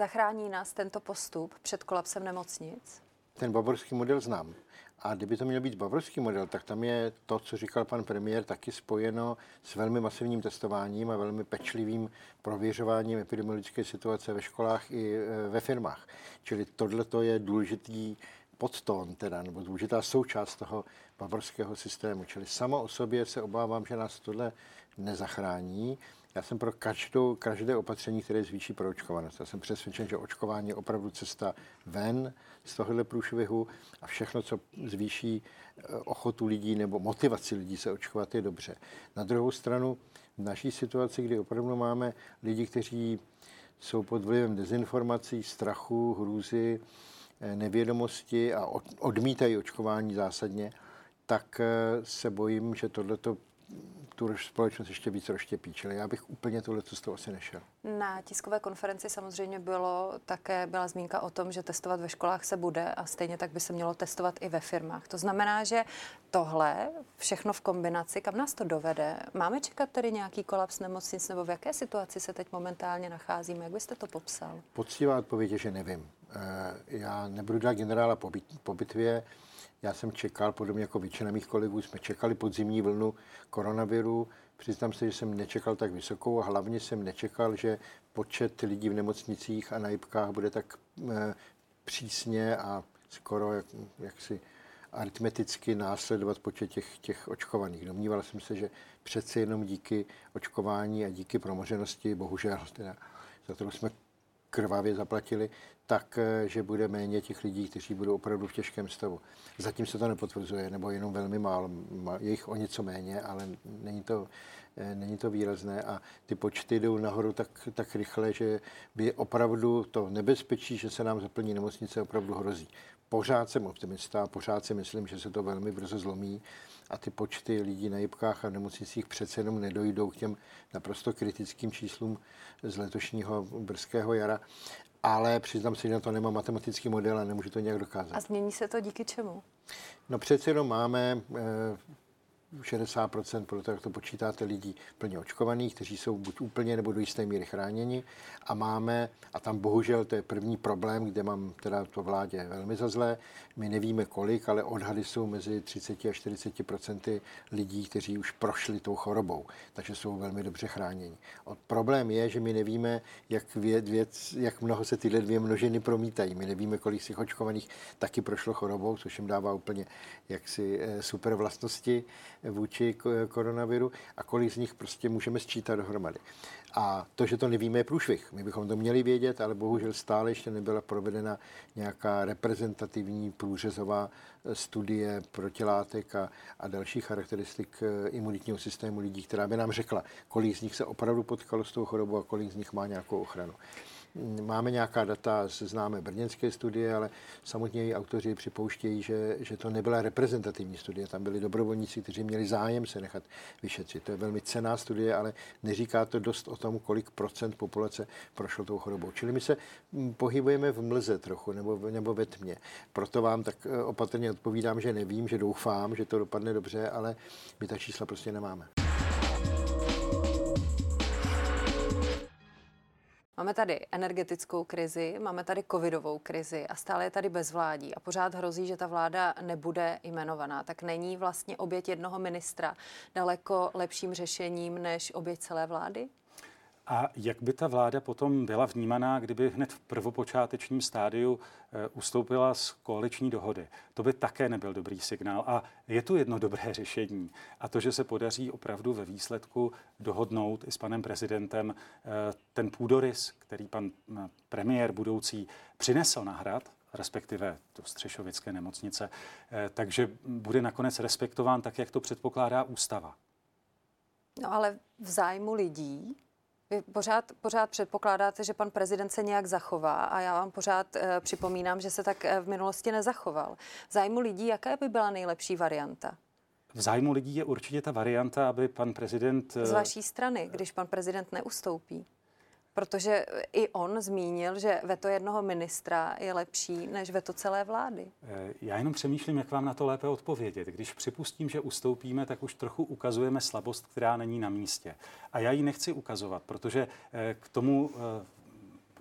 Zachrání nás tento postup před kolapsem nemocnic? Ten bavorský model znám. A kdyby to měl být bavorský model, tak tam je to, co říkal pan premiér, taky spojeno s velmi masivním testováním a velmi pečlivým prověřováním epidemiologické situace ve školách i e, ve firmách. Čili tohle je důležitý podtón, teda, nebo důležitá součást toho bavorského systému. Čili samo o sobě se obávám, že nás tohle nezachrání. Já jsem pro každou, každé opatření, které zvýší proočkovanost. Já jsem přesvědčen, že očkování je opravdu cesta ven z tohohle průšvihu a všechno, co zvýší eh, ochotu lidí nebo motivaci lidí se očkovat, je dobře. Na druhou stranu, v naší situaci, kdy opravdu máme lidi, kteří jsou pod vlivem dezinformací, strachu, hrůzy, eh, nevědomosti a odmítají očkování zásadně, tak eh, se bojím, že tohleto tu společnost ještě víc rozštěpí. Čili já bych úplně tuhle cestou asi nešel. Na tiskové konferenci samozřejmě bylo také byla zmínka o tom, že testovat ve školách se bude a stejně tak by se mělo testovat i ve firmách. To znamená, že tohle všechno v kombinaci, kam nás to dovede? Máme čekat tedy nějaký kolaps nemocnic nebo v jaké situaci se teď momentálně nacházíme? Jak byste to popsal? Poctivá odpověď je, že nevím. Eh, já nebudu dělat generála po bitvě. Já jsem čekal, podobně jako většina mých kolegů, jsme čekali podzimní vlnu koronaviru. Přiznám se, že jsem nečekal tak vysokou a hlavně jsem nečekal, že počet lidí v nemocnicích a na jibkách bude tak e, přísně a skoro jak, jaksi aritmeticky následovat počet těch, těch očkovaných. Domníval jsem se, že přece jenom díky očkování a díky promoženosti, bohužel, teda, za kterou jsme krvavě zaplatili, tak, eh, že bude méně těch lidí, kteří budou opravdu v těžkém stavu. Zatím se to nepotvrzuje, nebo jenom velmi málo, je jich o něco méně, ale není to, není to výrazné a ty počty jdou nahoru tak, tak rychle, že by opravdu to nebezpečí, že se nám zaplní nemocnice, opravdu hrozí. Pořád jsem optimista, pořád si myslím, že se to velmi brzo zlomí a ty počty lidí na jibkách a v nemocnicích přece jenom nedojdou k těm naprosto kritickým číslům z letošního brzkého jara. Ale přiznám si, že na to nemám matematický model a nemůžu to nějak dokázat. A změní se to díky čemu? No přece jenom máme eh, 60%, podle toho, jak to počítáte, lidí plně očkovaných, kteří jsou buď úplně nebo do jisté míry chráněni. A máme, a tam bohužel to je první problém, kde mám teda to vládě velmi za zlé, my nevíme kolik, ale odhady jsou mezi 30 a 40% lidí, kteří už prošli tou chorobou, takže jsou velmi dobře chráněni. O, problém je, že my nevíme, jak, věd, věc, jak mnoho se tyhle dvě množiny promítají. My nevíme, kolik z těch očkovaných taky prošlo chorobou, což jim dává úplně jaksi eh, super vlastnosti vůči koronaviru a kolik z nich prostě můžeme sčítat dohromady. A to, že to nevíme, je průšvih. My bychom to měli vědět, ale bohužel stále ještě nebyla provedena nějaká reprezentativní průřezová eh, studie protilátek a, a dalších charakteristik eh, imunitního systému lidí, která by nám řekla, kolik z nich se opravdu potkalo s tou chorobou a kolik z nich má nějakou ochranu. Máme nějaká data z známé brněnské studie, ale samotně její autoři připouštějí, že, že to nebyla reprezentativní studie. Tam byli dobrovolníci, kteří měli zájem se nechat vyšetřit. To je velmi cená studie, ale neříká to dost o tom, kolik procent populace prošlo tou chorobou. Čili my se mm, pohybujeme v mlze trochu nebo, nebo ve tmě. Proto vám tak eh, opatrně odpovídám, že nevím, že doufám, že to dopadne dobře, ale my ta čísla prostě nemáme. Máme tady energetickou krizi, máme tady covidovou krizi a stále je tady bezvládí a pořád hrozí, že ta vláda nebude jmenovaná. Tak není vlastně oběť jednoho ministra daleko lepším řešením než oběť celé vlády? A jak by ta vláda potom byla vnímaná, kdyby hned v prvopočátečním stádiu eh, ustoupila z koaliční dohody? To by také nebyl dobrý signál. A je tu jedno dobré řešení. A to, že se podaří opravdu ve výsledku dohodnout i s panem prezidentem eh, ten půdorys, který pan eh, premiér budoucí přinesl na hrad, respektive do Střešovické nemocnice, takže bude nakonec respektován tak, jak to předpokládá ústava. No ale v zájmu lidí vy pořád, pořád předpokládáte, že pan prezident se nějak zachová a já vám pořád e, připomínám, že se tak e, v minulosti nezachoval. V zájmu lidí, jaká by byla nejlepší varianta? V zájmu lidí je určitě ta varianta, aby pan prezident... Z vaší strany, když pan prezident neustoupí. Protože i on zmínil, že veto jednoho ministra je lepší než veto celé vlády. Eh, já jenom přemýšlím, jak vám na to lépe odpovědět. Když připustím, že ustoupíme, tak už trochu ukazujeme slabost, která není na místě. A já ji nechci ukazovat, protože eh, k tomu eh,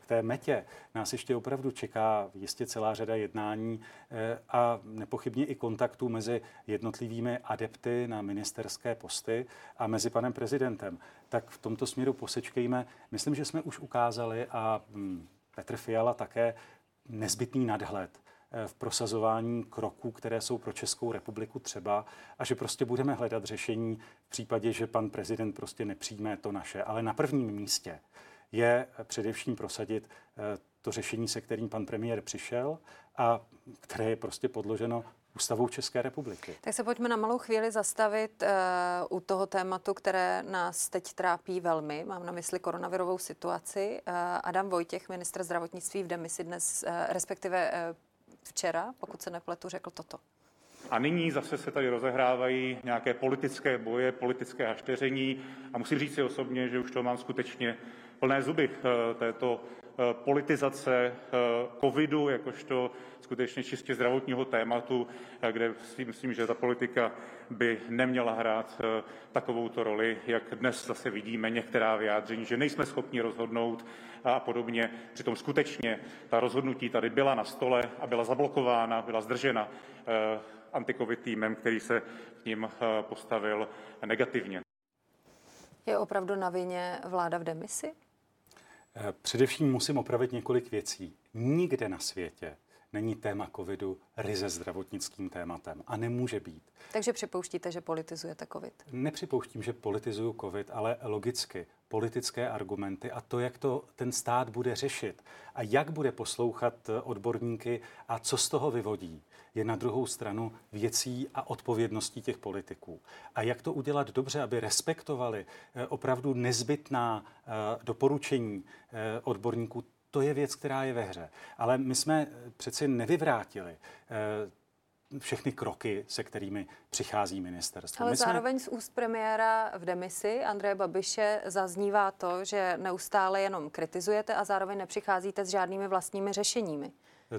té metě nás ještě opravdu čeká jistě celá řada jednání eh, a nepochybně i kontaktů mezi jednotlivými adepty na ministerské posty a mezi panem prezidentem. Tak v tomto směru posečkejme. Myslím, že jsme už ukázali a hm, Petr Fiala také nezbytný nadhled Eh, v prosazování kroků, které jsou pro Českou republiku třeba a že prostě budeme hledat řešení v případě, že pan prezident prostě nepřijme to naše. Ale na prvním místě je především prosadit eh, to řešení, se kterým pan premiér přišel a které je prostě podloženo ústavou České republiky. Tak se pojďme na malou chvíli zastavit uh, u toho tématu, které nás teď trápí velmi. Mám na mysli koronavirovou situaci. Uh, Adam Vojtěch, ministr zdravotnictví v demisi dnes, uh, respektive uh, včera, pokud se nepletu, řekl toto. A nyní zase se tady rozehrávají nějaké politické boje, politické hašteření a musím říct si osobně, že už to mám skutečně plné zuby eh, této eh, politizace eh, covidu, jakožto skutečně čistě zdravotního tématu, kde si myslím, že ta politika by neměla hrát takovouto roli, jak dnes zase vidíme některá vyjádření, že nejsme schopni rozhodnout a podobně. Přitom skutečně ta rozhodnutí tady byla na stole a byla zablokována, byla zdržena antikovid týmem, který se k ním postavil negativně. Je opravdu na vině vláda v demisi? Eh, především musím opravit několik věcí. Nikde na světě není téma covidu ryze zdravotnickým tématem a nemůže být. Takže připouštíte, že politizujete covid? Nepřipouštím, že politizuju covid, ale logicky politické argumenty a to, jak to ten stát bude řešit a jak bude poslouchat odborníky a co z toho vyvodí, je na druhou stranu věcí a odpovědností těch politiků. A jak to udělat dobře, aby respektovali eh, opravdu nezbytná eh, doporučení eh, odborníků, to je věc, která je ve hře. Ale my jsme přeci nevyvrátili všechny kroky, se kterými přichází ministerstvo. Ale My zároveň jsme... z úst premiéra v demisi Andreje Babiše zaznívá to, že neustále jenom kritizujete a zároveň nepřicházíte s žádnými vlastními řešeními.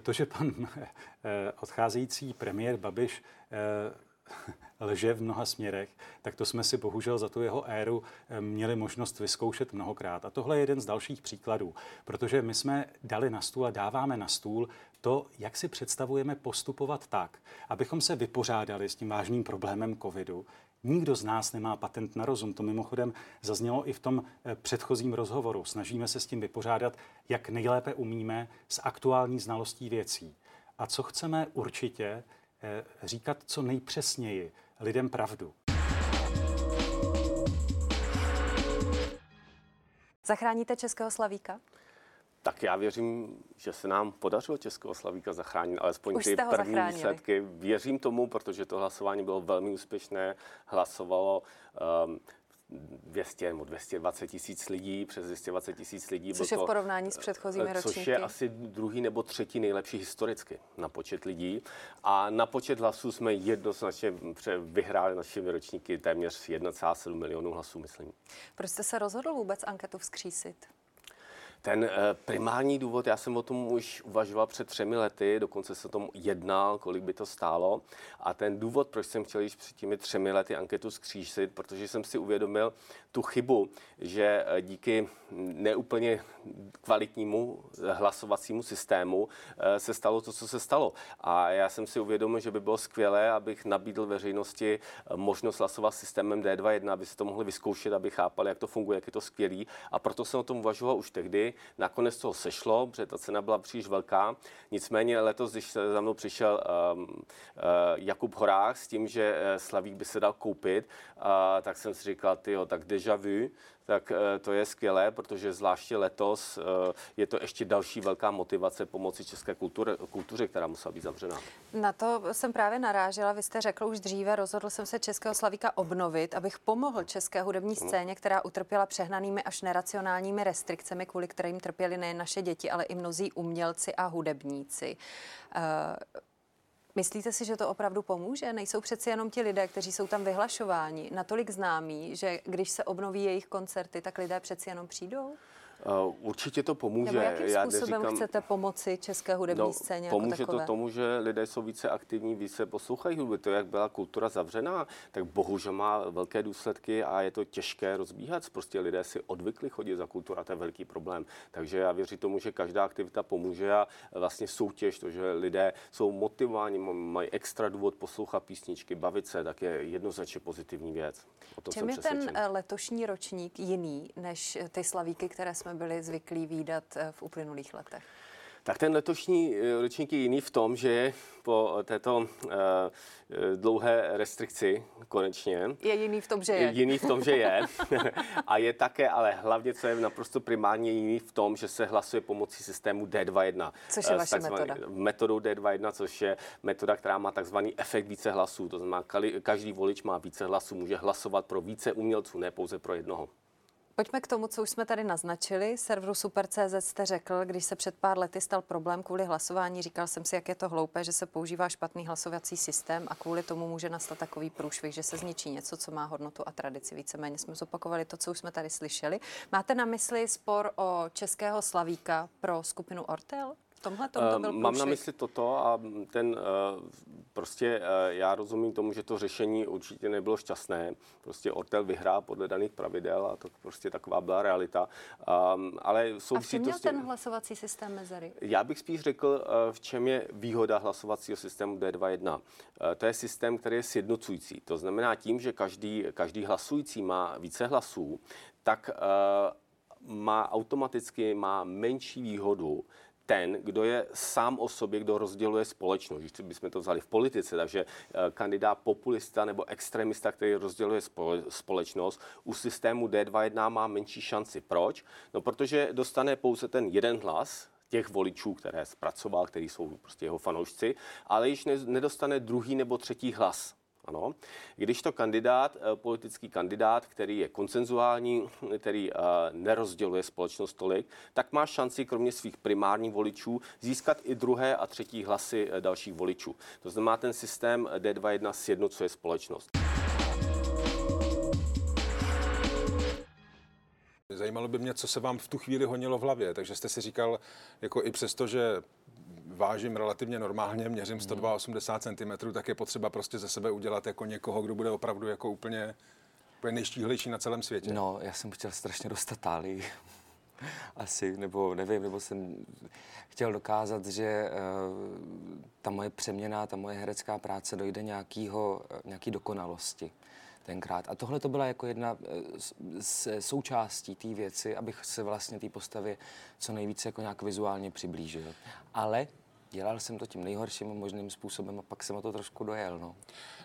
To, že pan eh, odcházející premiér Babiš eh, lže v mnoha směrech, tak to jsme si bohužel za tu jeho éru eh, měli možnost vyzkoušet mnohokrát. A tohle je jeden z dalších příkladů, protože my jsme dali na stůl a dáváme na stůl to, jak si představujeme postupovat tak, abychom se vypořádali s tím vážným problémem covidu. Nikdo z nás nemá patent na rozum. To mimochodem zaznělo i v tom eh, předchozím rozhovoru. Snažíme se s tím vypořádat, jak nejlépe umíme, s aktuální znalostí věcí. A co chceme určitě říkat co nejpřesněji lidem pravdu. Zachráníte Českého slavíka? Tak já věřím, že se nám podařilo Českého Slavíka zachránit, alespoň Už ty první zachránili. výsledky. Věřím tomu, protože to hlasování bylo velmi úspěšné. Hlasovalo um, 200 nebo 220 tisíc lidí, přes 220 tisíc lidí. Což je v porovnání s předchozími ročníky. Což je asi druhý nebo třetí nejlepší historicky na počet lidí. A na počet hlasů jsme jednoznačně vyhráli našimi ročníky téměř 1,7 milionů hlasů, myslím. Proč jste se rozhodl vůbec anketu vzkřísit? Ten eh, primární důvod, já jsem o tom už uvažoval před třemi lety, dokonce se o tom jednal, kolik by to stálo. A ten důvod, proč jsem chtěl již před těmi třemi lety anketu skřížit, protože jsem si uvědomil tu chybu, že eh, díky neúplně kvalitnímu hlasovacímu systému eh, se stalo to, co se stalo. A já jsem si uvědomil, že by bylo skvělé, abych nabídl veřejnosti možnost hlasovat systémem D2.1, aby si to mohli vyzkoušet, aby chápali, jak to funguje, jak je to skvělý. A proto jsem o tom uvažoval už tehdy Nakonec toho sešlo, protože ta cena byla příliš velká. Nicméně letos, když za mnou přišel um, uh, Jakub Horák s tím, že uh, Slavík by se dal koupit, uh, tak jsem si říkal, tyjo, tak deja vu, tak eh, to je skvělé, protože zvláště letos eh, je to ještě další velká motivace pomoci české kultuře, kultuře která musela být zavřená. Na to jsem právě narážela. Vy jste řekl už dříve, rozhodl jsem se Českého Slavíka obnovit, abych pomohl české hudební mhm. scéně, která utrpěla přehnanými až neracionálními restrikcemi, kvůli kterým trpěli nejen naše děti, ale i mnozí umělci a hudebníci. Myslíte si, že to opravdu pomůže? Nejsou přeci jenom ti lidé, kteří jsou tam vyhlašováni, natolik známí, že když se obnoví jejich koncerty, tak lidé přeci jenom přijdou? Uh, určitě to pomůže. Nebo jakým Já způsobem neříkám, chcete pomoci české hudební no, scéně jako Pomůže takové? to tomu, že lidé jsou více aktivní, více poslouchají hudbu. To, jak byla kultura zavřená, tak bohužel má velké důsledky a je to těžké rozbíhat. Prostě lidé si odvykli chodit za kulturu a to je velký problém. Takže já věřím tomu, že každá aktivita pomůže a vlastně soutěž, to, že lidé jsou motivováni, mají extra důvod poslouchat písničky, bavit se, tak je jednoznačně pozitivní věc. O tom Čem je ten eh, letošní ročník jiný než ty slavíky, které jsme byli zvyklí výdat eh, v uplynulých letech? Tak ten letošní eh, ročník je jiný v tom, že po této uh, dlouhé restrikci konečně. Je jiný v tom, že je. Je jiný v tom, že je. a je také, ale hlavně, co je naprosto primárně jiný v tom, že se hlasuje pomocí systému D21. Což je vaše metoda. Metodou D21, což je metoda, která má takzvaný efekt více hlasů. To znamená, každý volič má více hlasů, může hlasovat pro více umělců, ne pouze pro jednoho. Pojďme k tomu, co už jsme tady naznačili. Serveru Super.cz jste řekl, když se před pár lety stal problém kvůli hlasování, říkal jsem si, jak je to hloupé, že se používá špatný hlasovací systém a kvůli tomu může nastat takový průšvih, že se zničí něco, co má hodnotu a tradici. Víceméně jsme zopakovali to, co už jsme tady slyšeli. Máte na mysli spor o českého slavíka pro skupinu Ortel? Tomhle to byl průšvih? Mám na mysli toto a ten prostě já rozumím tomu, že to řešení určitě nebylo šťastné. Prostě Ortel vyhrá podle daných pravidel a to prostě taková byla realita. Ale jsou a v čem měl ten hlasovací systém mezery? Já bych spíš řekl, v čem je výhoda hlasovacího systému D2.1. To je systém, který je sjednocující. To znamená tím, že každý, každý hlasující má více hlasů, tak má automaticky má menší výhodu ten, kdo je sám o sobě, kdo rozděluje společnost. Když bychom to vzali v politice, takže eh, kandidát populista nebo extremista, který rozděluje společnost, u systému D21 má menší šanci. Proč? No, protože dostane pouze ten jeden hlas, těch voličů, které zpracoval, který jsou prostě jeho fanoušci, ale již nedostane druhý nebo třetí hlas. Ano. Když to kandidát, eh, politický kandidát, který je koncenzuální, který eh, nerozděluje společnost tolik, tak má šanci kromě svých primárních voličů získat i druhé a třetí hlasy eh, dalších voličů. To znamená, ten systém D21 sjednocuje společnost. Zajímalo by mě, co se vám v tu chvíli honilo v hlavě. Takže jste si říkal, jako i přesto, že vážím relativně normálně, měřím 182 cm, tak je potřeba prostě ze sebe udělat jako někoho, kdo bude opravdu jako úplně, úplně nejštíhlejší na celém světě. No, já jsem chtěl strašně dostat tálii. Asi, nebo nevím, nebo jsem chtěl dokázat, že uh, ta moje přeměna, ta moje herecká práce dojde nějakýho, nějaký dokonalosti tenkrát. A tohle to byla jako jedna z, z součástí té věci, abych se vlastně té postavě co nejvíce jako nějak vizuálně přiblížil. Ale dělal jsem to tím nejhorším možným způsobem a pak jsem o to trošku dojel. No,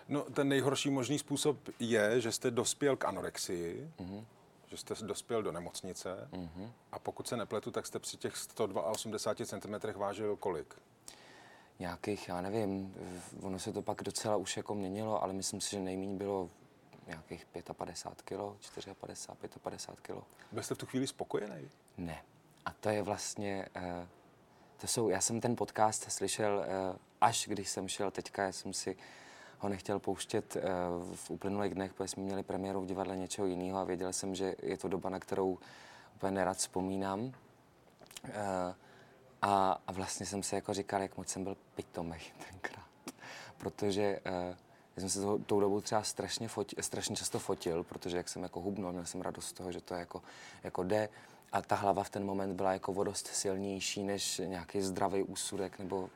no ten nejhorší možný způsob je, že jste dospěl k anorexii, mm-hmm. že jste dospěl do nemocnice mm-hmm. a pokud se nepletu, tak jste při těch 182 cm vážil kolik? Nějakých, já nevím, ono se to pak docela už jako měnilo, ale myslím si, že nejméně bylo nějakých 55 kg, 54, 55 kg. Byl jste v tu chvíli spokojený? Ne. A to je vlastně, uh, to jsou, já jsem ten podcast slyšel uh, až když jsem šel teďka, já jsem si ho nechtěl pouštět uh, v uplynulých dnech, protože jsme měli premiéru v divadle něčeho jiného a věděl jsem, že je to doba, na kterou úplně nerad vzpomínám. Uh, a, a vlastně jsem si jako říkal, jak moc jsem byl pitomej tenkrát. Protože já jsem se toho, tou dobou třeba strašně, foti, strašně často fotil, protože jak jsem jako hubnul, měl jsem radost z toho, že to jako, jako jde. A ta hlava v ten moment byla jako vodost silnější než nějaký zdravý úsudek nebo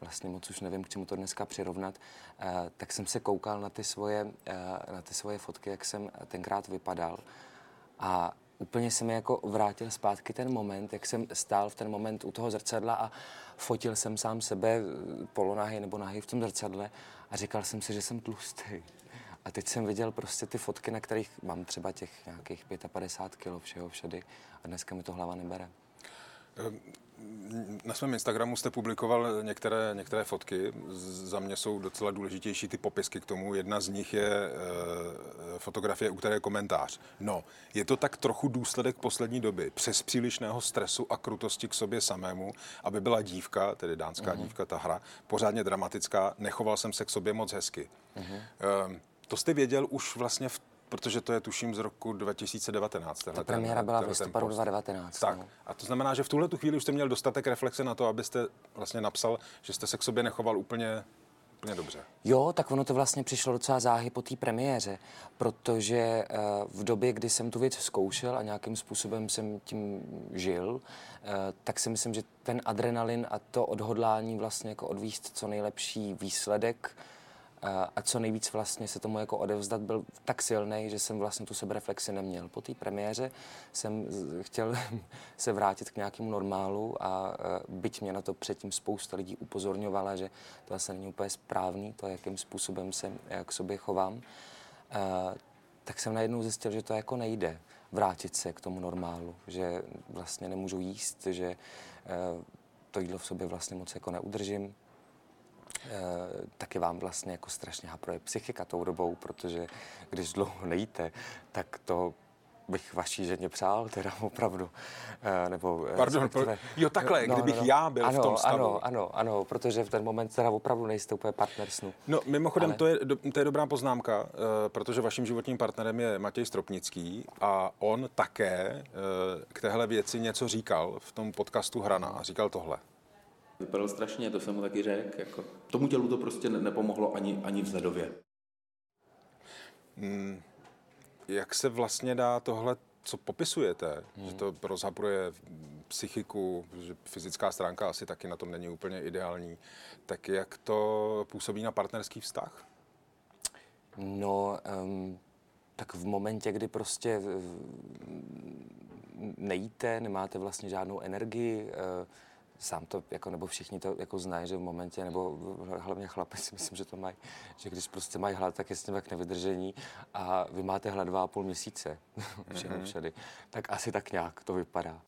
vlastně moc už nevím, k čemu to dneska přirovnat, uh, tak jsem se koukal na ty, svoje, uh, na ty svoje fotky, jak jsem tenkrát vypadal. A úplně se mi jako vrátil zpátky ten moment, jak jsem stál v ten moment u toho zrcadla a fotil jsem sám sebe polonahy nebo nahy v tom zrcadle a říkal jsem si, že jsem tlustý. A teď jsem viděl prostě ty fotky, na kterých mám třeba těch nějakých 55 kg všeho všady a dneska mi to hlava nebere. Ehm, na svém Instagramu jste publikoval některé, některé fotky. Za mě jsou docela důležitější ty popisky k tomu. Jedna z nich je e, fotografie, u které je komentář. No, je to tak trochu důsledek poslední doby. Přes přílišného stresu a krutosti k sobě samému, aby byla dívka, tedy dánská uh-huh. dívka, ta hra, pořádně dramatická, nechoval jsem se k sobě moc hezky. Uh-huh. E, to jste věděl už vlastně v protože to je tuším z roku 2019. Ta premiéra byla v listopadu 2019. Tak, no. a to znamená, že v tuhle tu chvíli už jste měl dostatek reflexe na to, abyste vlastně napsal, že jste se k sobě nechoval úplně, úplně dobře. Jo, tak ono to vlastně přišlo docela záhy po té premiéře, protože eh, v době, kdy jsem tu věc zkoušel a nějakým způsobem jsem tím žil, eh, tak si myslím, že ten adrenalin a to odhodlání vlastně jako odvíst co nejlepší výsledek a co nejvíc vlastně se tomu jako odevzdat byl tak silný, že jsem vlastně tu sebereflexi neměl. Po té premiéře jsem chtěl se vrátit k nějakému normálu a byť mě na to předtím spousta lidí upozorňovala, že to asi není úplně správný, to, jakým způsobem se k sobě chovám, tak jsem najednou zjistil, že to jako nejde vrátit se k tomu normálu, že vlastně nemůžu jíst, že to jídlo v sobě vlastně moc jako neudržím, taky vám vlastně jako strašně haproje psychika tou dobou, protože když dlouho nejíte, tak to bych vaší ženě přál, teda opravdu. E, nebo, eh, Pardon, pro, jo takhle, no, kdybych no, no. já byl ano, v tom stavu. Ano, ano, ano, protože v ten moment teda opravdu nejste úplně partner snu. No mimochodem, Ale... to, je, to je dobrá poznámka, protože vaším životním partnerem je Matěj Stropnický a on také k téhle věci něco říkal v tom podcastu Hrana a říkal tohle. Vypadal strašně, to jsem mu taky řekl. Jako, tomu tělu to prostě nepomohlo ani, ani vzhledově. Hmm, jak se vlastně dá tohle, co popisujete, hmm. že to rozhabruje psychiku, že fyzická stránka asi taky na tom není úplně ideální, tak jak to působí na partnerský vztah? No, um, tak v momentě, kdy prostě nejíte, nemáte vlastně žádnou energii, uh, sám to, jako, nebo všichni to jako znají, že v momentě, nebo hlavně chlapi si myslím, že to mají, že když prostě mají hlad, tak je s tím jak nevydržení a vy máte hlad dva a půl měsíce všeho mm-hmm. všady, tak asi tak nějak to vypadá.